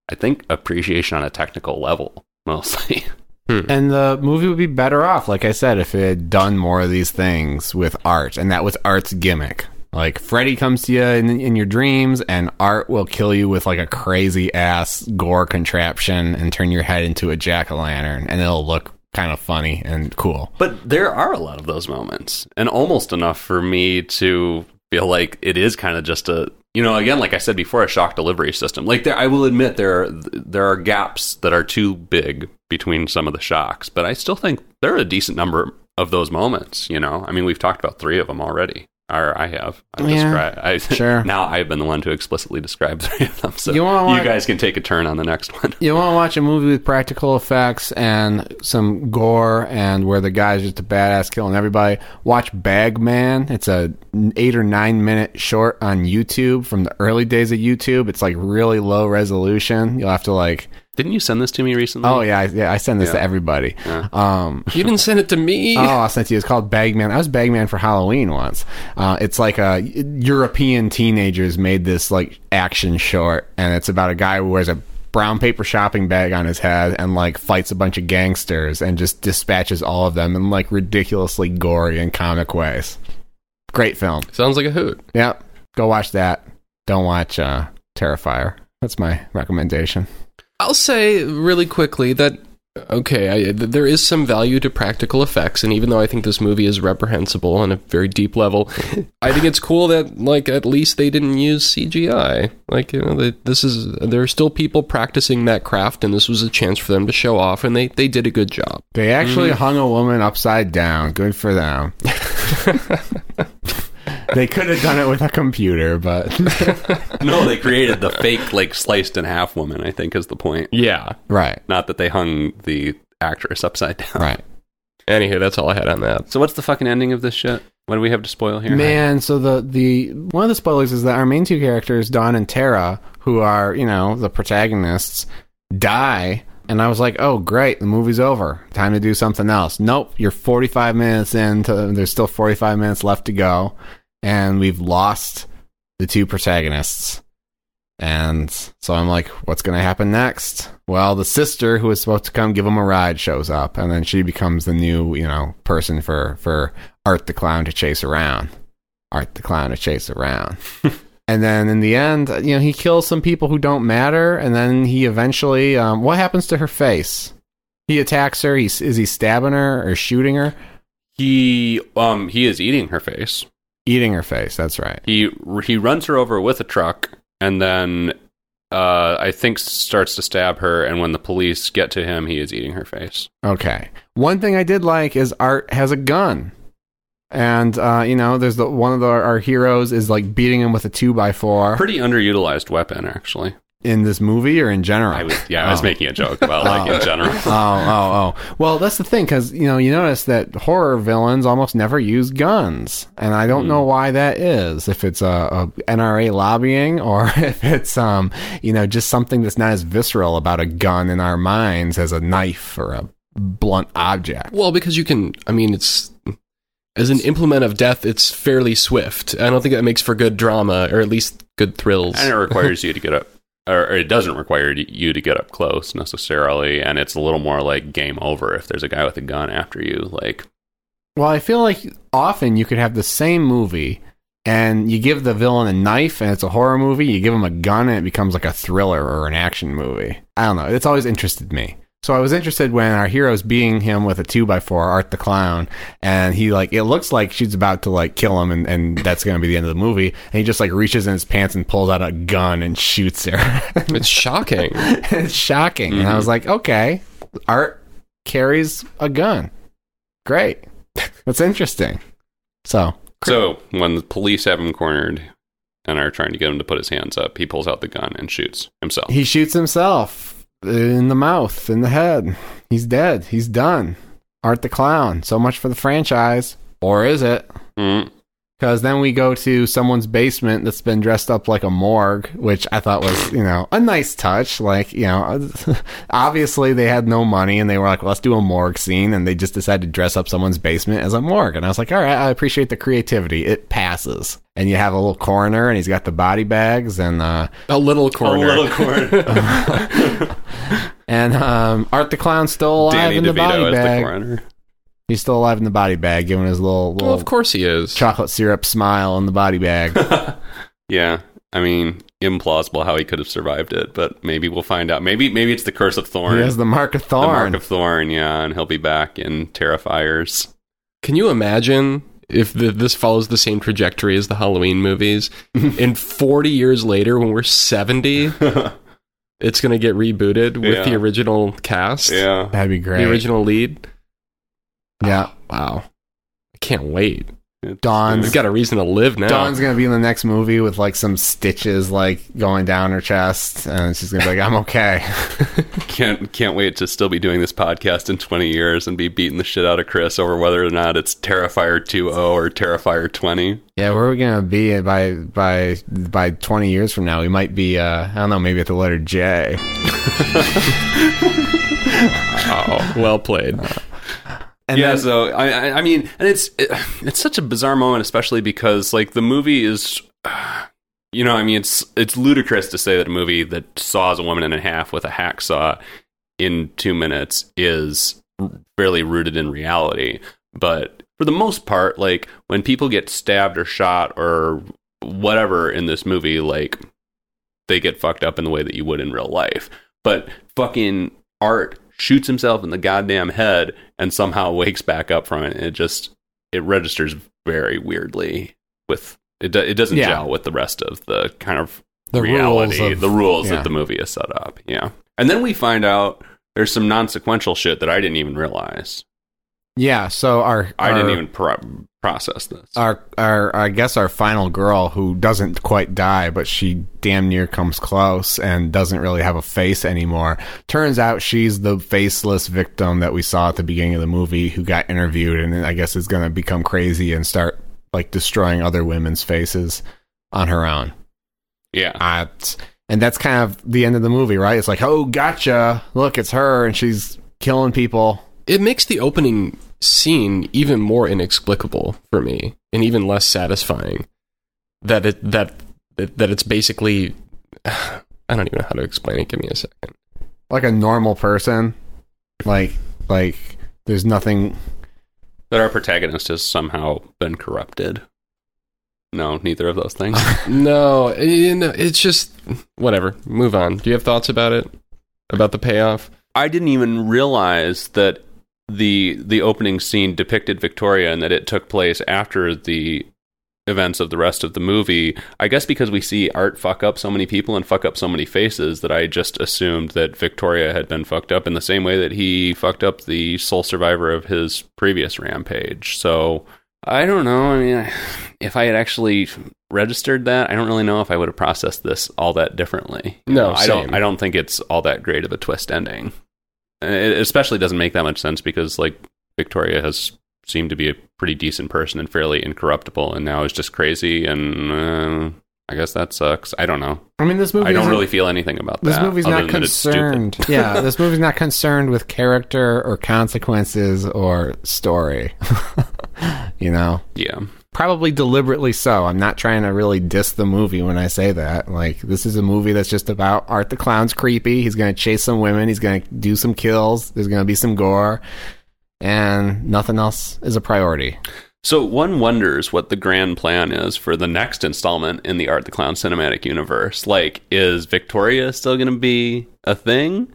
I think appreciation on a technical level, mostly. Hmm. And the movie would be better off, like I said, if it had done more of these things with art, and that was art's gimmick. Like Freddy comes to you in, in your dreams, and art will kill you with like a crazy ass gore contraption and turn your head into a jack o' lantern, and it'll look kind of funny and cool. But there are a lot of those moments, and almost enough for me to feel like it is kind of just a, you know, again, like I said before, a shock delivery system. Like there, I will admit there are there are gaps that are too big between some of the shocks, but I still think there are a decent number of those moments. You know, I mean, we've talked about three of them already. Or I have. I've Yeah, I, sure. Now I've been the one to explicitly describe three of them. So You you, watch- guys can take a turn on the next one. You want to watch a movie with practical effects and some gore and where the guy's just a badass killing everybody? Watch Bagman. It's a eight or nine minute short on YouTube from the early days of YouTube. It's like really low resolution. You'll have to like, Didn't you send this to me recently? oh yeah, I, yeah. I send this Yeah. to everybody. Yeah. Um, You didn't send it to me. Oh, I'll send it to you. It's called Bagman. I was Bagman for Halloween once. Uh, it's like a European teenagers made this like action short, and it's about a guy who wears a brown paper shopping bag on his head and like fights a bunch of gangsters and just dispatches all of them in like ridiculously gory and comic ways. Great film. Sounds like a hoot. Yep. Go watch that. Don't watch uh, Terrifier. That's my recommendation. I'll say really quickly that okay, I, there is some value to practical effects, and even though I think this movie is reprehensible on a very deep level, I think it's cool that like at least they didn't use CGI. Like you know, they, this is there are still people practicing that craft, and this was a chance for them to show off, and they they did a good job. They actually mm-hmm. hung a woman upside down. Good for them. they could have done it with a computer, but no, they created the fake, like sliced in half woman. I think is the point. Yeah. right, Not that they hung the actress upside down. right. Anywho, that's all I had on that. So what's the fucking ending of this shit? What do we have to spoil here? Man, so the the one of the spoilers is that our main two characters, Dawn and Tara, who are you know the protagonists, die. And I was like, "Oh, great! The movie's over. Time to do something else." Nope, you're 45 minutes into. There's still 45 minutes left to go, and we've lost the two protagonists. And so I'm like, "What's going to happen next?" Well, the sister who was supposed to come give him a ride shows up, and then she becomes the new, you know, person for for Art the Clown to chase around. Art the Clown to chase around. and then in the end, you know, he kills some people who don't matter, and then he eventually, um, what happens to her face? He attacks her. He's, is he stabbing her or shooting her? He um he is eating her face. Eating her face. That's right. He he runs her over with a truck and then uh I think starts to stab her and when the police get to him he is eating her face. Okay. One thing I did like is Art has a gun. And uh, you know, there's the one of the, our heroes is like beating him with a two by four Pretty underutilized weapon actually. In this movie or in general. I was yeah, I was Oh. making a joke about like in general. oh, oh, oh. Well, that's the thing, because you know, you notice that horror villains almost never use guns, and I don't know why that is. If it's a, a NRA lobbying, or if it's um, you know, just something that's not as visceral about a gun in our minds as a knife or a blunt object. Well, because you can, I mean, it's as an implement of death, it's fairly swift. I don't think that makes for good drama, or at least good thrills. and it requires you to get up or, it doesn't require you to get up close necessarily and it's a little more like game over if there's a guy with a gun after you like Well, I feel like often you could have the same movie. And you give the villain a knife, and it's a horror movie. You give him a gun, and it becomes like a thriller or an action movie. I don't know. It's always interested me. So I was interested when our hero's beating him with a two by four, Art the Clown, and he like it looks like she's about to like kill him, and, and that's gonna be the end of the movie. And he just like reaches in his pants and pulls out a gun and shoots her. it's shocking. it's shocking, and I was mm-hmm. like, okay, Art carries a gun. Great, that's interesting. So so when the police have him cornered and are trying to get him to put his hands up he pulls out the gun and shoots himself he shoots himself in the mouth, in the head. He's dead. He's done. Art the Clown. So much for the franchise, or is it? Mm. Because then we go to someone's basement that's been dressed up like a morgue, which I thought was, you know, a nice touch. Like, you know, obviously they had no money and they were like, well, let's do a morgue scene. And they just decided to dress up someone's basement as a morgue. And I was like, all right, I appreciate the creativity. It passes. And you have a little coroner and he's got the body bags and, uh, A little corner. A little corner. and, um, Art the Clown's still alive Danny in the body DeVito as the bag. coroner. He's still alive in the body bag, giving his little, little Well, of course he is. chocolate syrup smile in the body bag. Yeah, I mean, implausible how he could have survived it, but maybe we'll find out. Maybe maybe it's the curse of Thorn. he has the mark of Thorn. the thorn. mark of Thorn, yeah, and he'll be back in Terrifiers. Can you imagine if the, this follows the same trajectory as the Halloween movies? In 40 years later, when we're 70, it's going to get rebooted with Yeah. the original cast, Yeah. That'd be great. the original lead. Yeah. Wow. I can't wait. It's- Dawn's- We've got a reason to live now. Dawn's gonna be in the next movie with like some stitches like going down her chest, and she's gonna be like, "I'm okay." Can't can't wait to still be doing this podcast in 20 years and be beating the shit out of Chris over whether or not it's Terrifier 2.0 or Terrifier 20. yeah, where are we gonna be by by by 20 years from now? We might be, uh, I don't know, maybe at the letter J. oh, well played. And yeah, then- so I, I mean, and it's it, it's such a bizarre moment, especially because like the movie is, you know, I mean, it's it's ludicrous to say that a movie that saws a woman in half with a hacksaw in two minutes is fairly rooted in reality, but for the most part, like when people get stabbed or shot or whatever in this movie, like they get fucked up in the way that you would in real life. But fucking art shoots himself in the goddamn head and somehow wakes back up from it. It just it registers very weirdly with it. do- It doesn't Yeah. gel with the rest of the kind of The reality, rules of- the rules yeah. that the movie is set up. Yeah, and then we find out there's some non-sequential shit that I didn't even realize. yeah. So our, I didn't even pro- process this. our our I guess our final girl who doesn't quite die, but she damn near comes close and doesn't really have a face anymore. Turns out she's the faceless victim that we saw at the beginning of the movie who got interviewed and I guess is going to become crazy and start like destroying other women's faces on her own. yeah, Uh, and that's kind of the end of the movie, right? It's like, "Oh, gotcha. Look, it's her and she's killing people." It makes the opening scene even more inexplicable for me and even less satisfying. That it that that, that it's basically I don't even know how to explain it. Give me a second. Like a normal person. Like like there's nothing that our protagonist has somehow been corrupted. No, neither of those things. No, you know, it's just whatever. Move on. Do you have thoughts about it? About the payoff? I didn't even realize that the the opening scene depicted Victoria and that it took place after the events of the rest of the movie. I guess because we see Art fuck up so many people and fuck up so many faces that I just assumed that Victoria had been fucked up in the same way that he fucked up the sole survivor of his previous rampage. So I don't know. I mean, if I had actually registered that, I don't really know if I would have processed this all that differently. You No, know, I don't. I don't think it's all that great of a twist ending. It especially doesn't make that much sense because like Victoria has seemed to be a pretty decent person and fairly incorruptible, and now is just crazy. And uh, I guess that sucks. I don't know. I mean, this movie. I don't really feel anything about This that. movie's not than that it's stupid. concerned. yeah, this movie's not concerned with character or consequences or story. you know, Yeah. Probably deliberately so. I'm not trying to really diss the movie when I say that. Like, this is a movie that's just about Art the Clown's creepy. He's going to chase some women. He's going to do some kills. There's going to be some gore, and nothing else is a priority. So one wonders what the grand plan is for the next installment in the Art the Clown cinematic universe. Like, is Victoria still going to be a thing,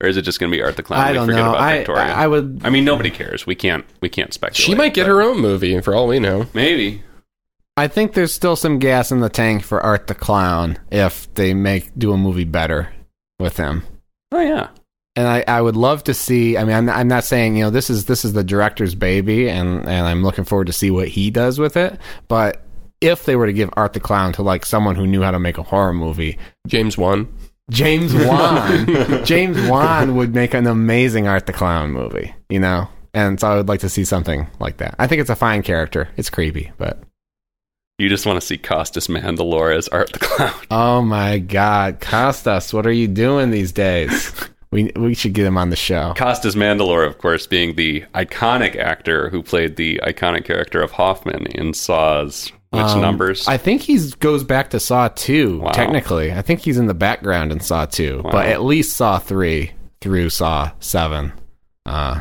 or is it just going to be Art the Clown? I don't forget know. About I, Victoria? I would. I mean, nobody cares. We can't. We can't speculate. She might get but her own movie for all we know. Maybe. I think there's still some gas in the tank for Art the Clown if they make do a movie better with him. Oh yeah. and I, I would love to see. I mean, I'm, I'm not saying you know this is this is the director's baby, and and I'm looking forward to see what he does with it. But if they were to give Art the Clown to like someone who knew how to make a horror movie, James Wan. James Wan, James Wan would make an amazing Art the Clown movie. You know, And so I would like to see something like that. I think it's a fine character. It's creepy, but You just want to see Costas Mandylor as Art the Clown. oh my god, Costas, what are you doing these days? We we should get him on the show. Costas Mandylor, of course, being the iconic actor who played the iconic character of Hoffman in Saw's which Um, numbers? I think he goes back to Saw 2, Wow. technically. I think he's in the background in Saw 2, Wow. but at least Saw 3 through Saw 7. Uh,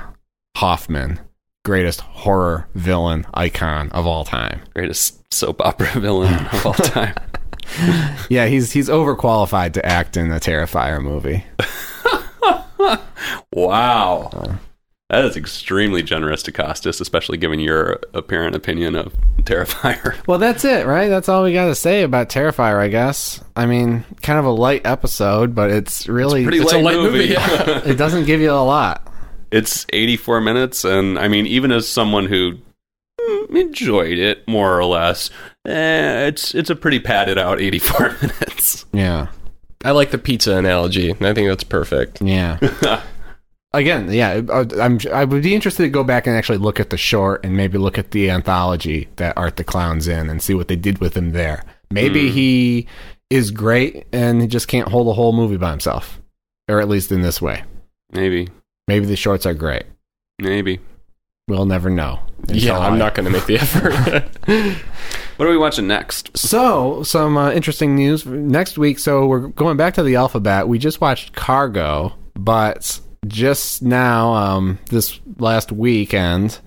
Hoffman, greatest horror villain icon of all time. Greatest soap opera villain of all time. Yeah, he's he's overqualified to act in a Terrifier movie. Wow. That is extremely generous to Costas, especially given your apparent opinion of Terrifier. Well, that's it, right? That's all we got to say about Terrifier, I guess. I mean, kind of a light episode, but it's really Pretty It's a light, light movie. movie, yeah. it doesn't give you a lot. it's 84 minutes, and I mean, even as someone who mm, enjoyed it more or less, eh, it's it's a pretty padded out 84 minutes. Yeah. I like the pizza analogy. I think that's perfect. Yeah. Again, yeah, I- I'm. I would be interested to go back and actually look at the short and maybe look at the anthology that Art the Clown's in and see what they did with him there. Maybe he is great and he just can't hold a whole movie by himself, or at least in this way. Maybe, Maybe the shorts are great. maybe. We'll never know. Yeah, I'm I- not going to make the effort. What are we watching next? So, some uh, interesting news next week. So, we're going back to the alphabet. We just watched Cargo, but just now, um, this last weekend,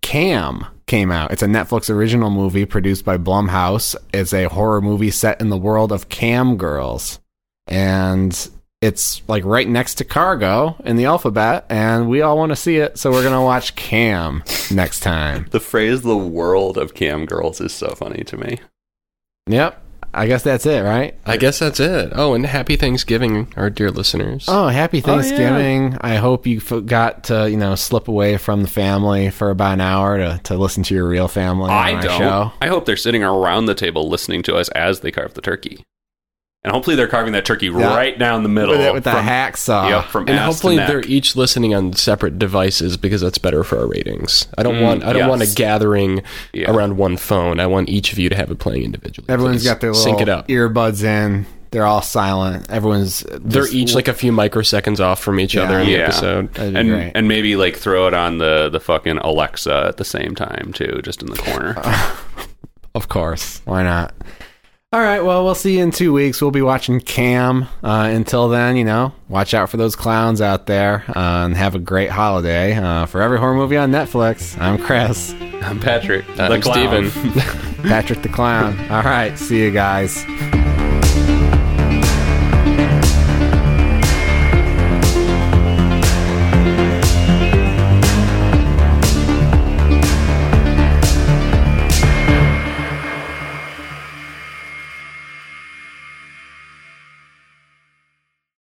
Cam came out. It's a Netflix original movie produced by Blumhouse. It's a horror movie set in the world of cam girls. And it's like right next to Cargo in the alphabet, and we all want to see it. So, we're going to watch Cam next time. The phrase "the world of cam girls" is so funny to me. Yep. I guess that's it, right? I guess that's it. Oh, and happy Thanksgiving, our dear listeners. Oh, happy Oh, yeah. Thanksgiving. I hope you forgot to, you know, slip away from the family for about an hour to, to listen to your real family I our don't. show. I hope they're sitting around the table listening to us as they carve the turkey, and hopefully they're carving that turkey Yeah. right down the middle With, it, with the hacksaw. Uh, yep, from and ass hopefully to neck. they're each listening on separate devices because that's better for our ratings. I don't mm, want I don't yes. want a gathering Yeah. around one phone. I want each of you to have it playing individually. Everyone's Please got their little sync it up. earbuds in. They're all silent. Everyone's They're just- each like a few microseconds off from each Yeah. other in the Yeah. episode. That'd be and great. and maybe like throw it on the the fucking Alexa at the same time too, just in the corner. Of course. Why not? All right. Well, we'll see you in two weeks. We'll be watching Cam. Uh, until then, you know, watch out for those clowns out there uh, and have a great holiday. Uh, for every horror movie on Netflix, I'm Chris. I'm Patrick. I'm the clown. Steven. Patrick the Clown. All right. See you guys.